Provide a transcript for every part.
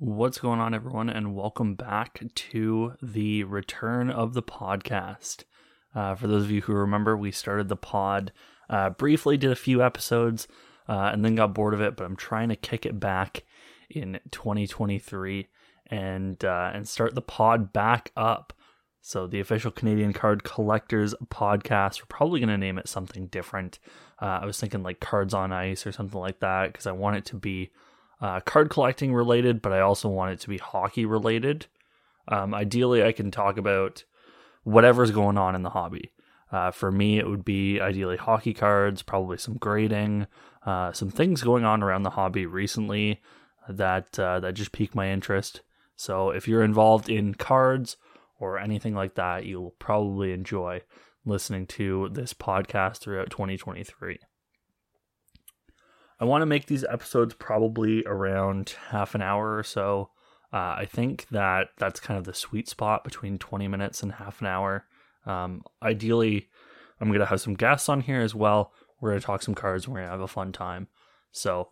What's going on, everyone, and welcome back to the return of the podcast. Uh, for those of you who remember, we started the pod uh, briefly, did a few episodes, uh, and then got bored of it. But I'm trying to kick it back in 2023 and uh, and start the pod back up. So the official Canadian Card Collectors podcast. We're probably going to name it something different. Uh, I was thinking like Cards on Ice or something like that because I want it to be uh, card collecting related, but I also want it to be hockey related. Um, ideally, I can talk about whatever's going on in the hobby. Uh, for me, it would be ideally hockey cards, probably some grading, uh, some things going on around the hobby recently that uh, that just piqued my interest. So if you're involved in cards or anything like that, you'll probably enjoy listening to this podcast throughout 2023. I want to make these episodes probably around half an hour or so. Uh, I think that that's kind of the sweet spot between 20 minutes and half an hour. Um, ideally, I'm going to have some guests on here as well. We're going to talk some cards and we're going to have a fun time. So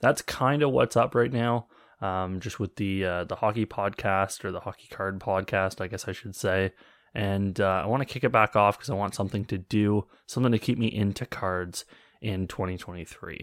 that's kind of what's up right now. Um, just with the uh, the hockey podcast or the hockey card podcast, I guess I should say. And uh, I want to kick it back off because I want something to do, something to keep me into cards in 2023.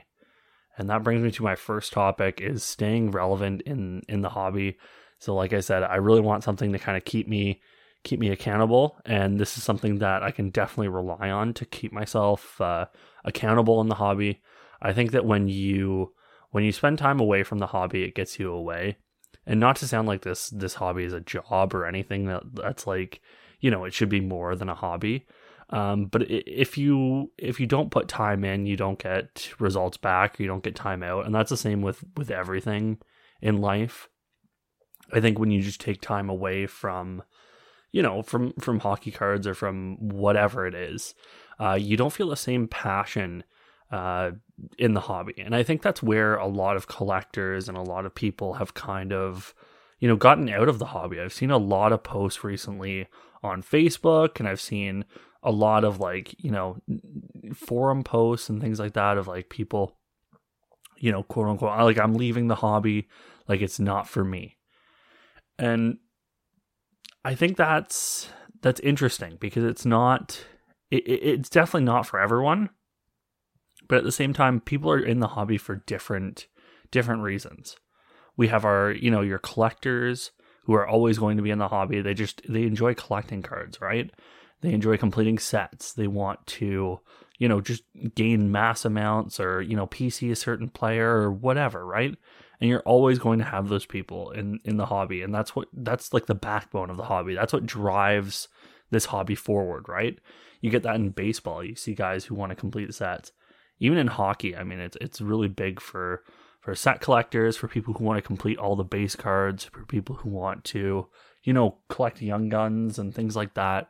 And that brings me to my first topic is staying relevant in in the hobby. So like I said, I really want something to kind of keep me keep me accountable and this is something that I can definitely rely on to keep myself uh, accountable in the hobby. I think that when you when you spend time away from the hobby, it gets you away. And not to sound like this this hobby is a job or anything that that's like, you know, it should be more than a hobby. Um, but if you if you don't put time in, you don't get results back. You don't get time out, and that's the same with with everything in life. I think when you just take time away from, you know, from from hockey cards or from whatever it is, uh, you don't feel the same passion uh, in the hobby, and I think that's where a lot of collectors and a lot of people have kind of, you know, gotten out of the hobby. I've seen a lot of posts recently on Facebook, and I've seen a lot of like you know forum posts and things like that of like people you know quote unquote like i'm leaving the hobby like it's not for me. And i think that's that's interesting because it's not it, it's definitely not for everyone but at the same time people are in the hobby for different different reasons. We have our you know your collectors who are always going to be in the hobby. They just they enjoy collecting cards right they enjoy completing sets. They want to, you know, just gain mass amounts or, you know, PC a certain player or whatever, right? And you're always going to have those people in in the hobby and that's what that's like the backbone of the hobby. That's what drives this hobby forward, right? You get that in baseball. You see guys who want to complete sets. Even in hockey, I mean it's it's really big for for set collectors, for people who want to complete all the base cards, for people who want to, you know, collect young guns and things like that.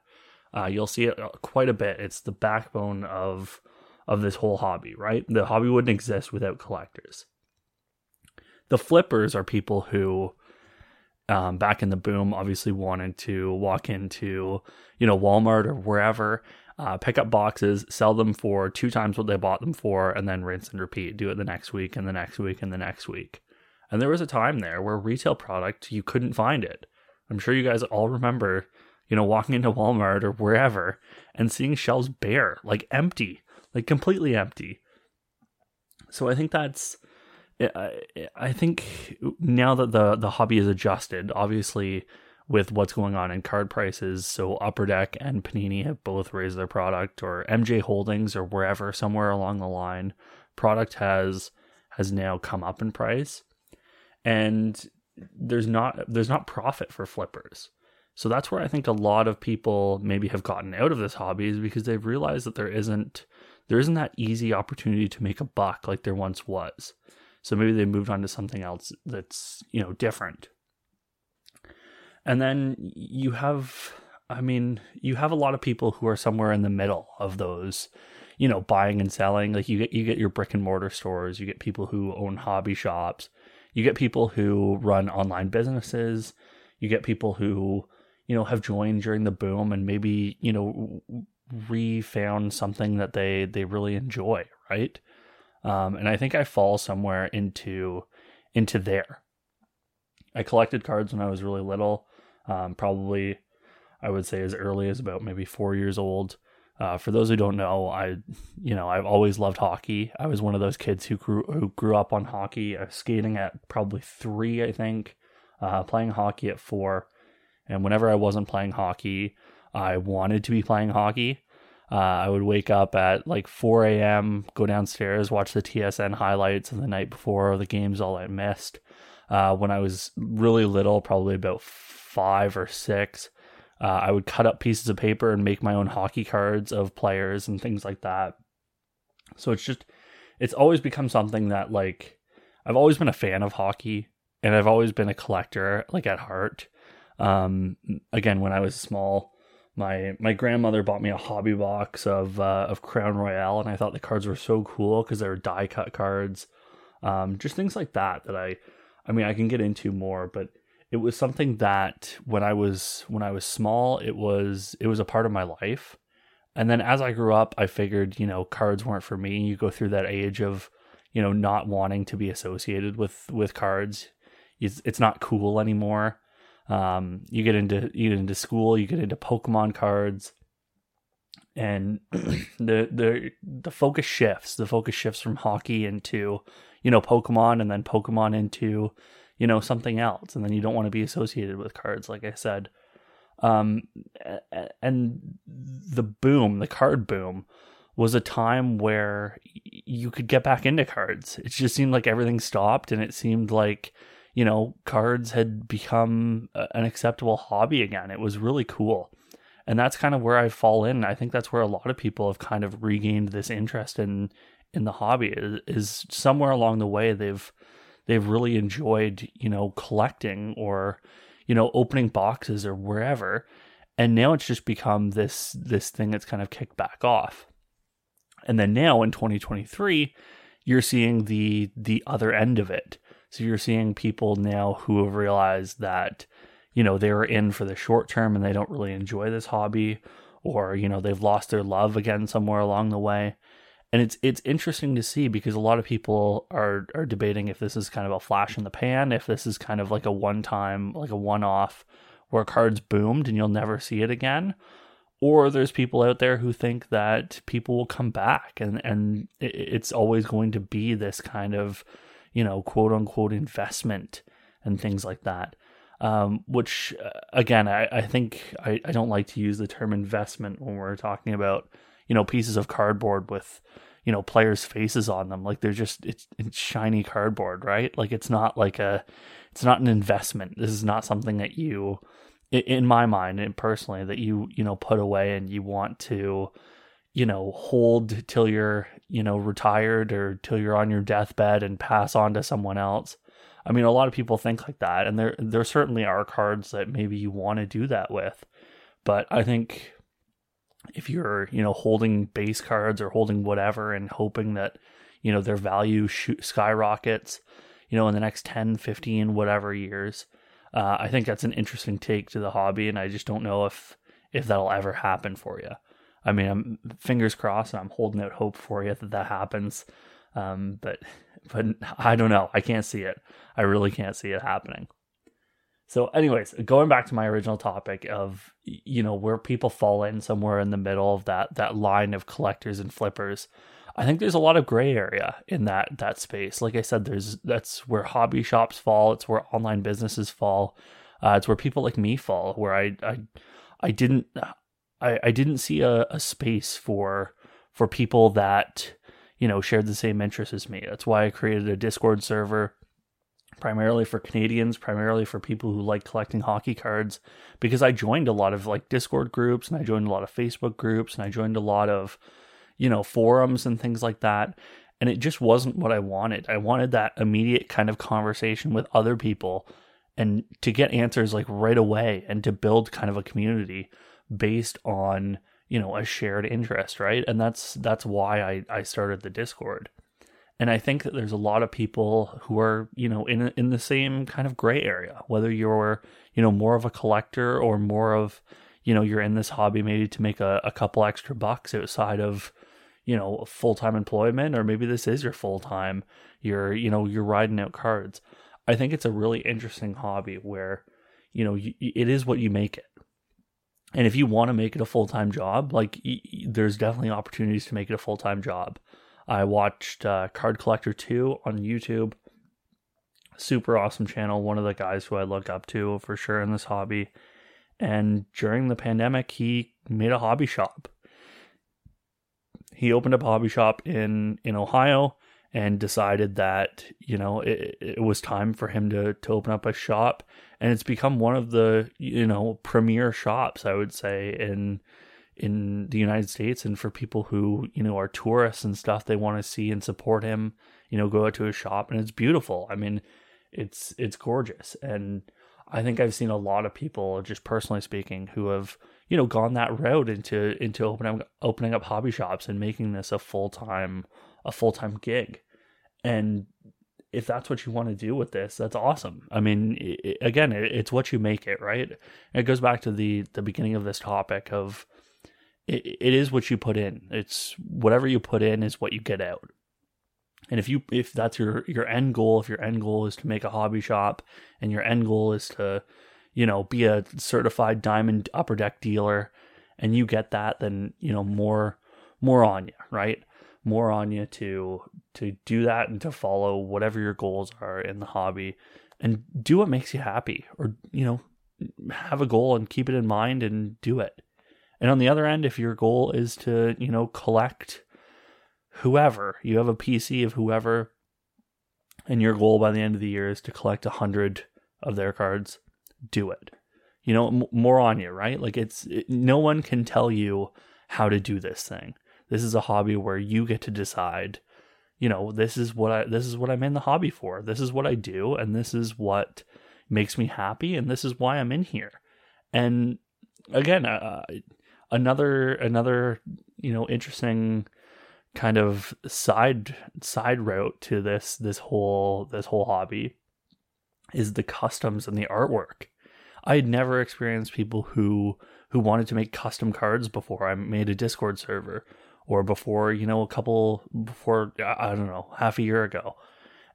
Uh, you'll see it uh, quite a bit. It's the backbone of of this whole hobby, right? The hobby wouldn't exist without collectors. The flippers are people who, um, back in the boom, obviously wanted to walk into, you know, Walmart or wherever, uh, pick up boxes, sell them for two times what they bought them for, and then rinse and repeat. Do it the next week and the next week and the next week. And there was a time there where retail product you couldn't find it. I'm sure you guys all remember you know, walking into Walmart or wherever and seeing shelves bare, like empty, like completely empty. So I think that's, I think now that the the hobby is adjusted, obviously with what's going on in card prices, so Upper Deck and Panini have both raised their product, or MJ Holdings or wherever somewhere along the line, product has has now come up in price, and there's not there's not profit for flippers. So that's where I think a lot of people maybe have gotten out of this hobby is because they've realized that there isn't there isn't that easy opportunity to make a buck like there once was. So maybe they moved on to something else that's, you know, different. And then you have I mean, you have a lot of people who are somewhere in the middle of those, you know, buying and selling. Like you get you get your brick and mortar stores, you get people who own hobby shops, you get people who run online businesses, you get people who you know have joined during the boom and maybe you know refound something that they they really enjoy right um, and i think i fall somewhere into into there I collected cards when I was really little, um, probably I would say as early as about maybe four years old. Uh, for those who don't know, I, you know, I've always loved hockey. I was one of those kids who grew who grew up on hockey. I was skating at probably three, I think, uh, playing hockey at four, and whenever I wasn't playing hockey, I wanted to be playing hockey. Uh, I would wake up at like 4 a.m., go downstairs, watch the TSN highlights of the night before the games all I missed. Uh, when I was really little, probably about five or six, uh, I would cut up pieces of paper and make my own hockey cards of players and things like that. So it's just, it's always become something that like, I've always been a fan of hockey and I've always been a collector, like at heart. Um, again, when I was small, my my grandmother bought me a hobby box of uh, of Crown Royale, and I thought the cards were so cool because they were die cut cards, um, just things like that. That I, I mean, I can get into more, but it was something that when I was when I was small, it was it was a part of my life, and then as I grew up, I figured you know cards weren't for me. You go through that age of you know not wanting to be associated with with cards. It's it's not cool anymore. Um, you get into you get into school, you get into Pokemon cards, and the the the focus shifts. The focus shifts from hockey into you know Pokemon, and then Pokemon into you know something else, and then you don't want to be associated with cards, like I said. Um, and the boom, the card boom, was a time where you could get back into cards. It just seemed like everything stopped, and it seemed like you know, cards had become uh, an acceptable hobby again. It was really cool. And that's kind of where I fall in. I think that's where a lot of people have kind of regained this interest in in the hobby is, is somewhere along the way they've they've really enjoyed, you know, collecting or you know, opening boxes or wherever. And now it's just become this this thing that's kind of kicked back off. And then now in 2023, you're seeing the the other end of it so you're seeing people now who have realized that, you know, they're in for the short term and they don't really enjoy this hobby, or, you know, they've lost their love again somewhere along the way. And it's it's interesting to see because a lot of people are are debating if this is kind of a flash in the pan, if this is kind of like a one time, like a one off where cards boomed and you'll never see it again. Or there's people out there who think that people will come back and, and it's always going to be this kind of you know, quote unquote investment and things like that. Um, which uh, again, I, I think I, I don't like to use the term investment when we're talking about, you know, pieces of cardboard with, you know, players' faces on them. Like they're just it's, it's shiny cardboard, right? Like it's not like a, it's not an investment. This is not something that you, in my mind and personally, that you you know put away and you want to, you know, hold till you're, you know, retired or till you're on your deathbed and pass on to someone else. I mean, a lot of people think like that, and there there certainly are cards that maybe you want to do that with. But I think if you're, you know, holding base cards or holding whatever and hoping that, you know, their value skyrockets, you know, in the next 10, 15, whatever years, uh, I think that's an interesting take to the hobby, and I just don't know if if that'll ever happen for you. I mean, I'm fingers crossed, and I'm holding out hope for you that that happens. Um, but but I don't know. I can't see it. I really can't see it happening. So, anyways, going back to my original topic of you know where people fall in somewhere in the middle of that that line of collectors and flippers. I think there's a lot of gray area in that that space. Like I said, there's that's where hobby shops fall. It's where online businesses fall. Uh, it's where people like me fall. Where I I I didn't I, I didn't see a, a space for for people that you know shared the same interests as me. That's why I created a Discord server primarily for Canadians, primarily for people who like collecting hockey cards because I joined a lot of like Discord groups and I joined a lot of Facebook groups and I joined a lot of you know forums and things like that and it just wasn't what I wanted. I wanted that immediate kind of conversation with other people and to get answers like right away and to build kind of a community based on you know a shared interest right? And that's that's why i i started the discord. And i think that there's a lot of people who are you know in in the same kind of gray area whether you're you know more of a collector or more of you know you're in this hobby maybe to make a, a couple extra bucks outside of you know full-time employment or maybe this is your full-time you're you know you're riding out cards. I think it's a really interesting hobby where, you know, it is what you make it. And if you want to make it a full time job, like y- there's definitely opportunities to make it a full time job. I watched uh, Card Collector 2 on YouTube. Super awesome channel. One of the guys who I look up to for sure in this hobby. And during the pandemic, he made a hobby shop. He opened up a hobby shop in in Ohio and decided that you know it, it was time for him to to open up a shop and it's become one of the you know premier shops i would say in in the united states. And for people who you know are tourists and stuff they want to see and support him you know go out to his shop and it's beautiful. I mean it's it's gorgeous. And i think i've seen a lot of people just personally speaking who have you know gone that route into into opening opening up hobby shops and making this a full-time a full-time gig. And if that's what you want to do with this that's awesome. I mean it, again it, it's what you make it right? It goes back to the the beginning of this topic of it, it is what you put in. It's whatever you put in is what you get out. And if you if that's your your end goal if your end goal is to make a hobby shop and your end goal is to you know be a certified diamond upper deck dealer and you get that then you know more more on you right more on you to to do that and to follow whatever your goals are in the hobby and do what makes you happy or you know have a goal and keep it in mind and do it. And on the other end if your goal is to you know collect whoever you have a pc of whoever and your goal by the end of the year is to collect a hundred of their cards do it. You know m- more on you right? Like it's it, no one can tell you how to do this thing this is a hobby where you get to decide, you know, this is what I this is what I'm in the hobby for. This is what I do and this is what makes me happy and this is why I'm in here. And again, uh, another another, you know, interesting kind of side side route to this this whole this whole hobby is the customs and the artwork. I had never experienced people who who wanted to make custom cards before I made a Discord server or before, you know, a couple before I don't know, half a year ago.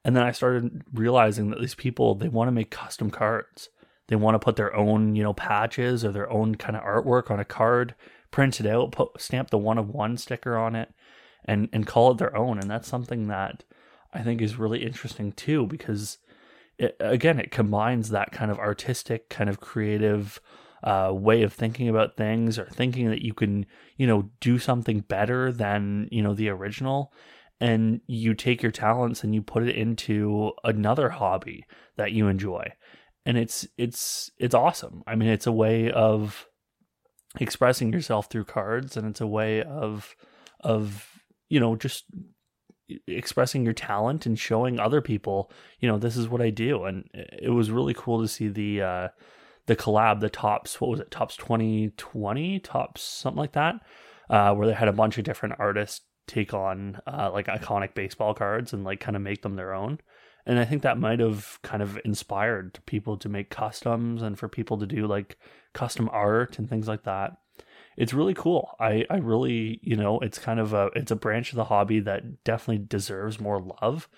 And then I started realizing that these people they want to make custom cards. They want to put their own, you know, patches or their own kind of artwork on a card, print it out, put stamp the one of one sticker on it and and call it their own. And that's something that I think is really interesting too because it, again, it combines that kind of artistic, kind of creative uh, way of thinking about things or thinking that you can, you know, do something better than, you know, the original. And you take your talents and you put it into another hobby that you enjoy. And it's, it's, it's awesome. I mean, it's a way of expressing yourself through cards and it's a way of, of, you know, just expressing your talent and showing other people, you know, this is what I do. And it was really cool to see the, uh, the collab, the Topps, what was it, Topps 2020, tops something like that, uh, where they had a bunch of different artists take on uh, like iconic baseball cards and like kind of make them their own. And I think that might have kind of inspired people to make customs and for people to do like custom art and things like that. It's really cool. I, I really, you know, it's kind of a it's a branch of the hobby that definitely deserves more love.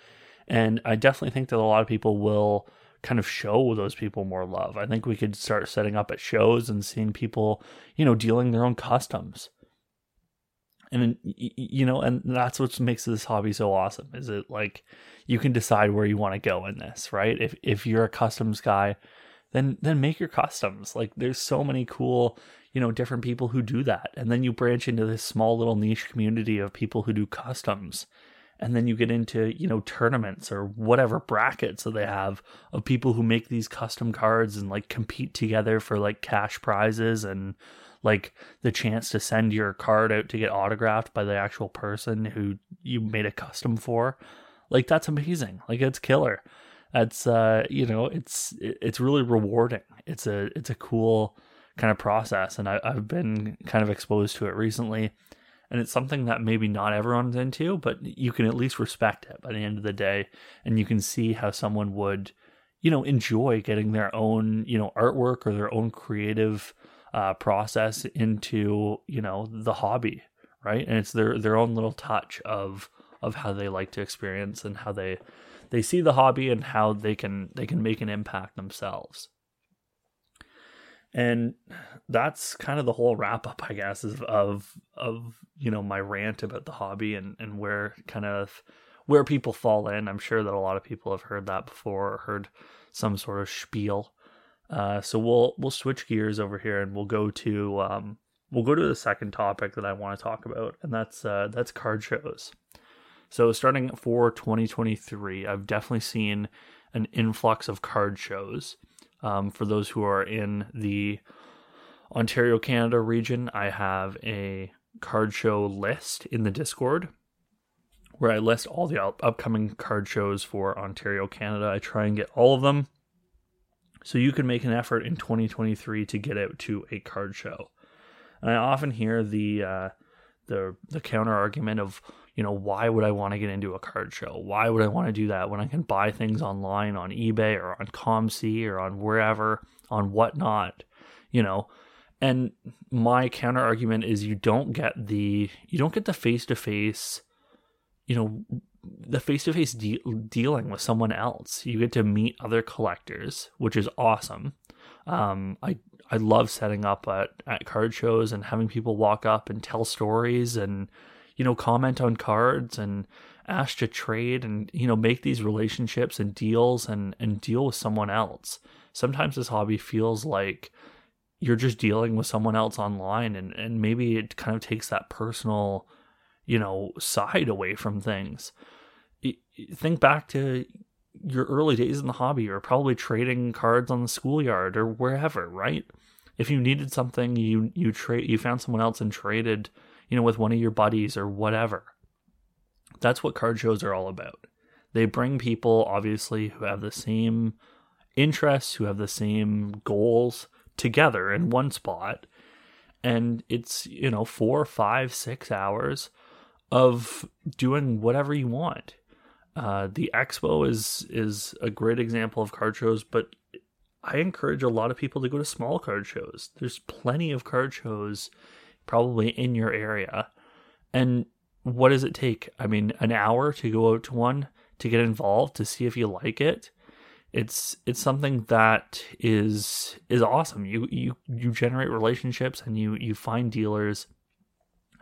And I definitely think that a lot of people will kind of show those people more love. I think we could start setting up at shows and seeing people, you know, dealing their own customs. And you know, and that's what makes this hobby so awesome. Is it like you can decide where you want to go in this, right? If if you're a customs guy, then then make your customs. Like there's so many cool, you know, different people who do that. And then you branch into this small little niche community of people who do customs and then you get into you know tournaments or whatever brackets that they have of people who make these custom cards and like compete together for like cash prizes and like the chance to send your card out to get autographed by the actual person who you made a custom for. Like that's amazing. Like it's killer. That's uh you know it's it's really rewarding. It's a it's a cool kind of process and I, i've been kind of exposed to it recently and it's something that maybe not everyone's into, but you can at least respect it by the end of the day, and you can see how someone would, you know, enjoy getting their own, you know, artwork or their own creative uh, process into, you know, the hobby, right? And it's their their own little touch of of how they like to experience and how they they see the hobby and how they can they can make an impact themselves. And that's kind of the whole wrap up, I guess, of of, of you know my rant about the hobby and and where kind of where people fall in. I'm sure that a lot of people have heard that before or heard some sort of spiel. Uh, so we'll we'll switch gears over here and we'll go to um, we'll go to the second topic that I want to talk about, and that's uh, that's card shows. So starting for 2023, I've definitely seen an influx of card shows. Um, for those who are in the Ontario, Canada region, I have a card show list in the Discord where I list all the upcoming card shows for Ontario, Canada. I try and get all of them. So you can make an effort in 2023 to get out to a card show. And I often hear the uh, the the counter argument of, you know, why would I want to get into a card show? Why would I want to do that when I can buy things online on eBay or on COMC or on wherever, on whatnot, you know? And my counter argument is you don't get the you don't get the face to face, you know, the face to face dealing with someone else. You get to meet other collectors, which is awesome. Um, I I love setting up at, at card shows and having people walk up and tell stories and you know comment on cards and ask to trade and you know make these relationships and deals and and deal with someone else. Sometimes this hobby feels like you're just dealing with someone else online and and maybe it kind of takes that personal you know side away from things. Think back to your early days in the hobby or probably trading cards on the schoolyard or wherever, right? If you needed something, you you trade you found someone else and traded, you know, with one of your buddies or whatever. That's what card shows are all about. They bring people obviously who have the same interests, who have the same goals together in one spot. And it's, you know, four, five, six hours of doing whatever you want uh, the expo is is a great example of card shows, but I encourage a lot of people to go to small card shows. There's plenty of card shows probably in your area. And what does it take? I mean, an hour to go out to one to get involved to see if you like it. It's it's something that is is awesome. You you you generate relationships and you you find dealers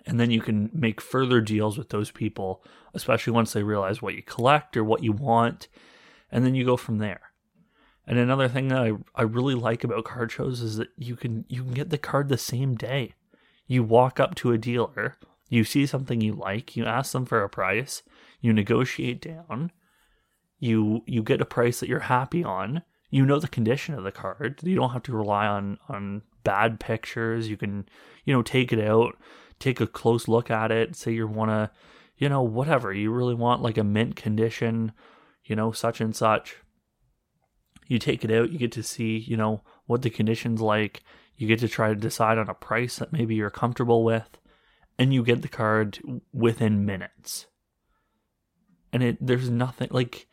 and then you can make further deals with those people, especially once they realize what you collect or what you want, and then you go from there. And another thing that I, I really like about card shows is that you can you can get the card the same day. You walk up to a dealer, you see something you like, you ask them for a price, you negotiate down, you you get a price that you're happy on, you know the condition of the card. You don't have to rely on on bad pictures. You can, you know, take it out, take a close look at it, say you want to, you know, whatever, you really want like a mint condition, you know, such and such. You take it out, you get to see, you know, what the condition's like. You get to try to decide on a price that maybe you're comfortable with, and you get the card within minutes. And it there's nothing like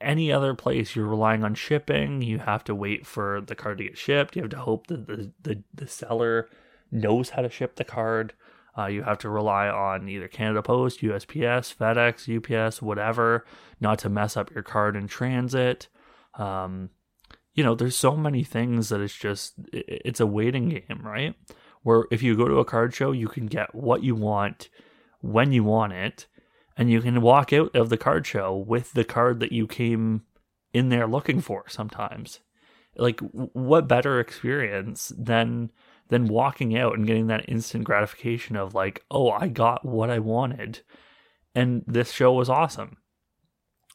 any other place you're relying on shipping you have to wait for the card to get shipped you have to hope that the, the, the seller knows how to ship the card. Uh, you have to rely on either Canada Post, USPS, FedEx, UPS, whatever, not to mess up your card in transit. Um, you know, there's so many things that it's just, it's a waiting game, right? Where if you go to a card show, you can get what you want when you want it, and you can walk out of the card show with the card that you came in there looking for sometimes. Like, what better experience than than walking out and getting that instant gratification of like, oh, I got what I wanted. And this show was awesome.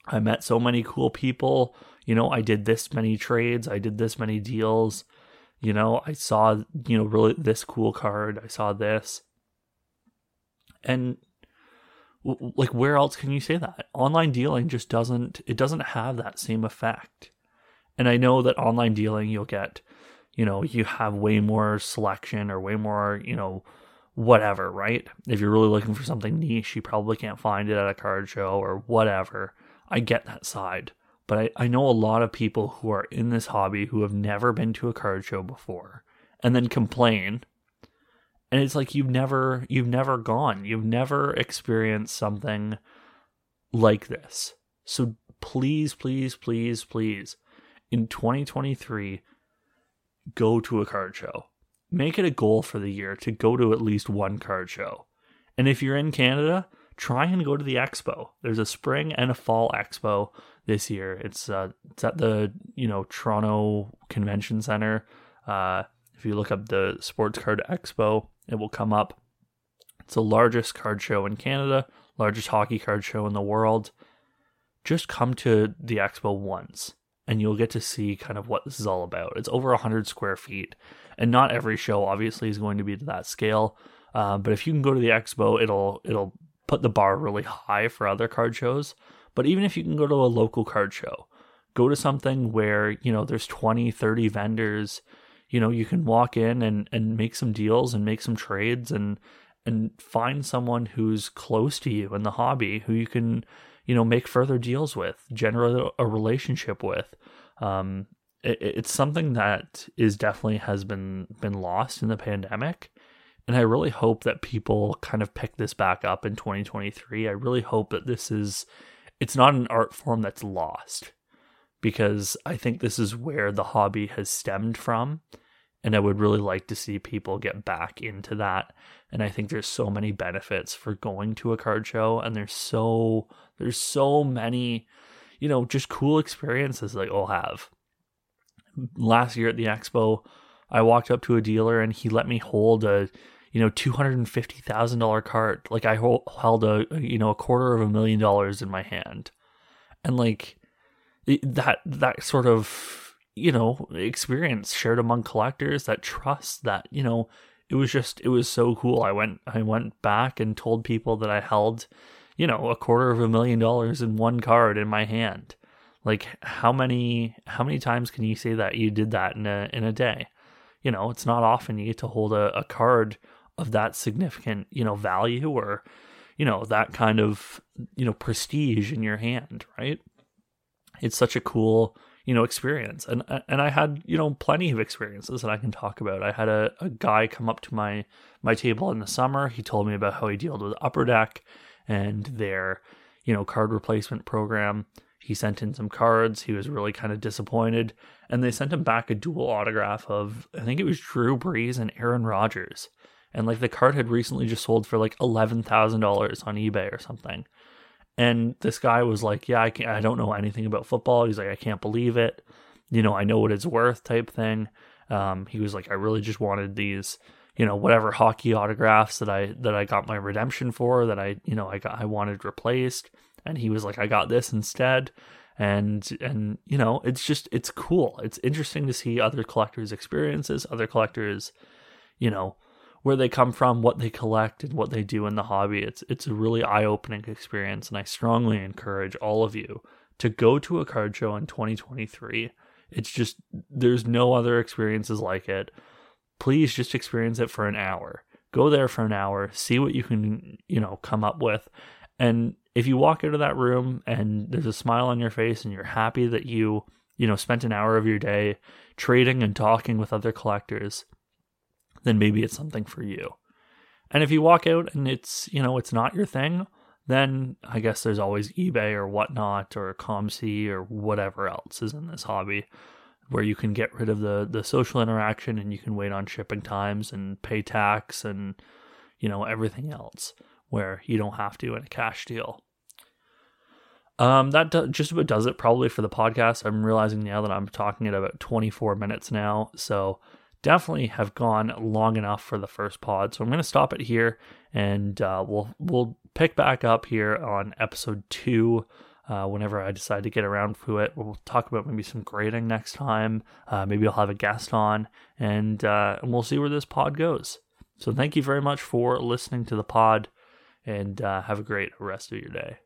I met so many cool people. You know, I did this many trades, I did this many deals. You know, I saw, you know, really this cool card. I saw this. And like where else can you say that? Online dealing just doesn't it doesn't have that same effect. And I know that online dealing you'll get you know, you have way more selection or way more, you know, whatever, right? If you're really looking for something niche, you probably can't find it at a card show or whatever. I get that side. But I, I know a lot of people who are in this hobby who have never been to a card show before and then complain. And it's like you've never you've never gone. You've never experienced something like this. So please, please, please, please, in 2023, go to a card show. Make it a goal for the year to go to at least one card show. And if you're in Canada, try and go to the expo. There's a spring and a fall expo this year. It's uh, it's at the you know Toronto Convention Center. Uh, if you look up the Sports Card Expo, it will come up. It's the largest card show in Canada, largest hockey card show in the world. Just come to the expo once and you'll get to see kind of what this is all about. It's over 100 square feet, and not every show obviously is going to be to that scale. Uh, but if you can go to the expo, it'll it'll put the bar really high for other card shows. But even if you can go to a local card show, go to something where, you know, there's 20, 30 vendors, you know, you can walk in and, and make some deals and make some trades and and find someone who's close to you in the hobby who you can, you know, make further deals with, generate a relationship with. Um, it, it's something that is definitely has been been lost in the pandemic and I really hope that people kind of pick this back up in 2023. I really hope that this is, it's not an art form that's lost because I think this is where the hobby has stemmed from. And I would really like to see people get back into that. And I think there's so many benefits for going to a card show. And there's so, there's so many, you know, just cool experiences that you'll have. Last year at the expo, I walked up to a dealer and he let me hold a you know, two hundred and fifty thousand dollar cart. Like I held a you know a quarter of a million dollars in my hand, and like that that sort of you know experience shared among collectors, that trust, that you know, it was just it was so cool. I went I went back and told people that I held, you know, a quarter of a million dollars in one card in my hand. Like how many how many times can you say that you did that in a in a day? You know, it's not often you get to hold a, a card of that significant, you know, value or, you know, that kind of, you know, prestige in your hand, right? It's such a cool, you know, experience. And and I had, you know, plenty of experiences that I can talk about. I had a, a guy come up to my my table in the summer. He told me about how he dealt with Upper Deck and their, you know, card replacement program. He sent in some cards. He was really kind of disappointed. And they sent him back a dual autograph of, I think it was Drew Brees and Aaron Rodgers and like the card had recently just sold for like eleven thousand dollars on eBay or something. And this guy was like, "Yeah, I can't, I don't know anything about football." He's like, "I can't believe it." You know, I know what it's worth, type thing. Um, he was like, "I really just wanted these." you know whatever hockey autographs that I that I got my redemption for that I you know I got I wanted replaced and he was like I got this instead and and you know it's just it's cool it's interesting to see other collectors experiences other collectors you know where they come from, what they collect, and what they do in the hobby. It's it's a really eye opening experience, and I strongly encourage all of you to go to a card show in 2023. It's just there's no other experiences like it. Please just experience it for an hour. Go there for an hour, see what you can, you know, come up with. And if you walk out of that room and there's a smile on your face and you're happy that you, you know, spent an hour of your day trading and talking with other collectors, then maybe it's something for you. And if you walk out and it's, you know, it's not your thing, then I guess there's always eBay or whatnot or COMC or whatever else is in this hobby where you can get rid of the the social interaction and you can wait on shipping times and pay tax and you know everything else where you don't have to in a cash deal. Um, that do- just about does it probably for the podcast. I'm realizing now that I'm talking at about 24 minutes now, so definitely have gone long enough for the first pod. So I'm going to stop it here, and uh, we'll we'll pick back up here on episode two. Uh, whenever I decide to get around to it, we'll talk about maybe some grading next time. Uh, maybe I'll have a guest on, and uh, and we'll see where this pod goes. So thank you very much for listening to the pod, and uh, have a great rest of your day.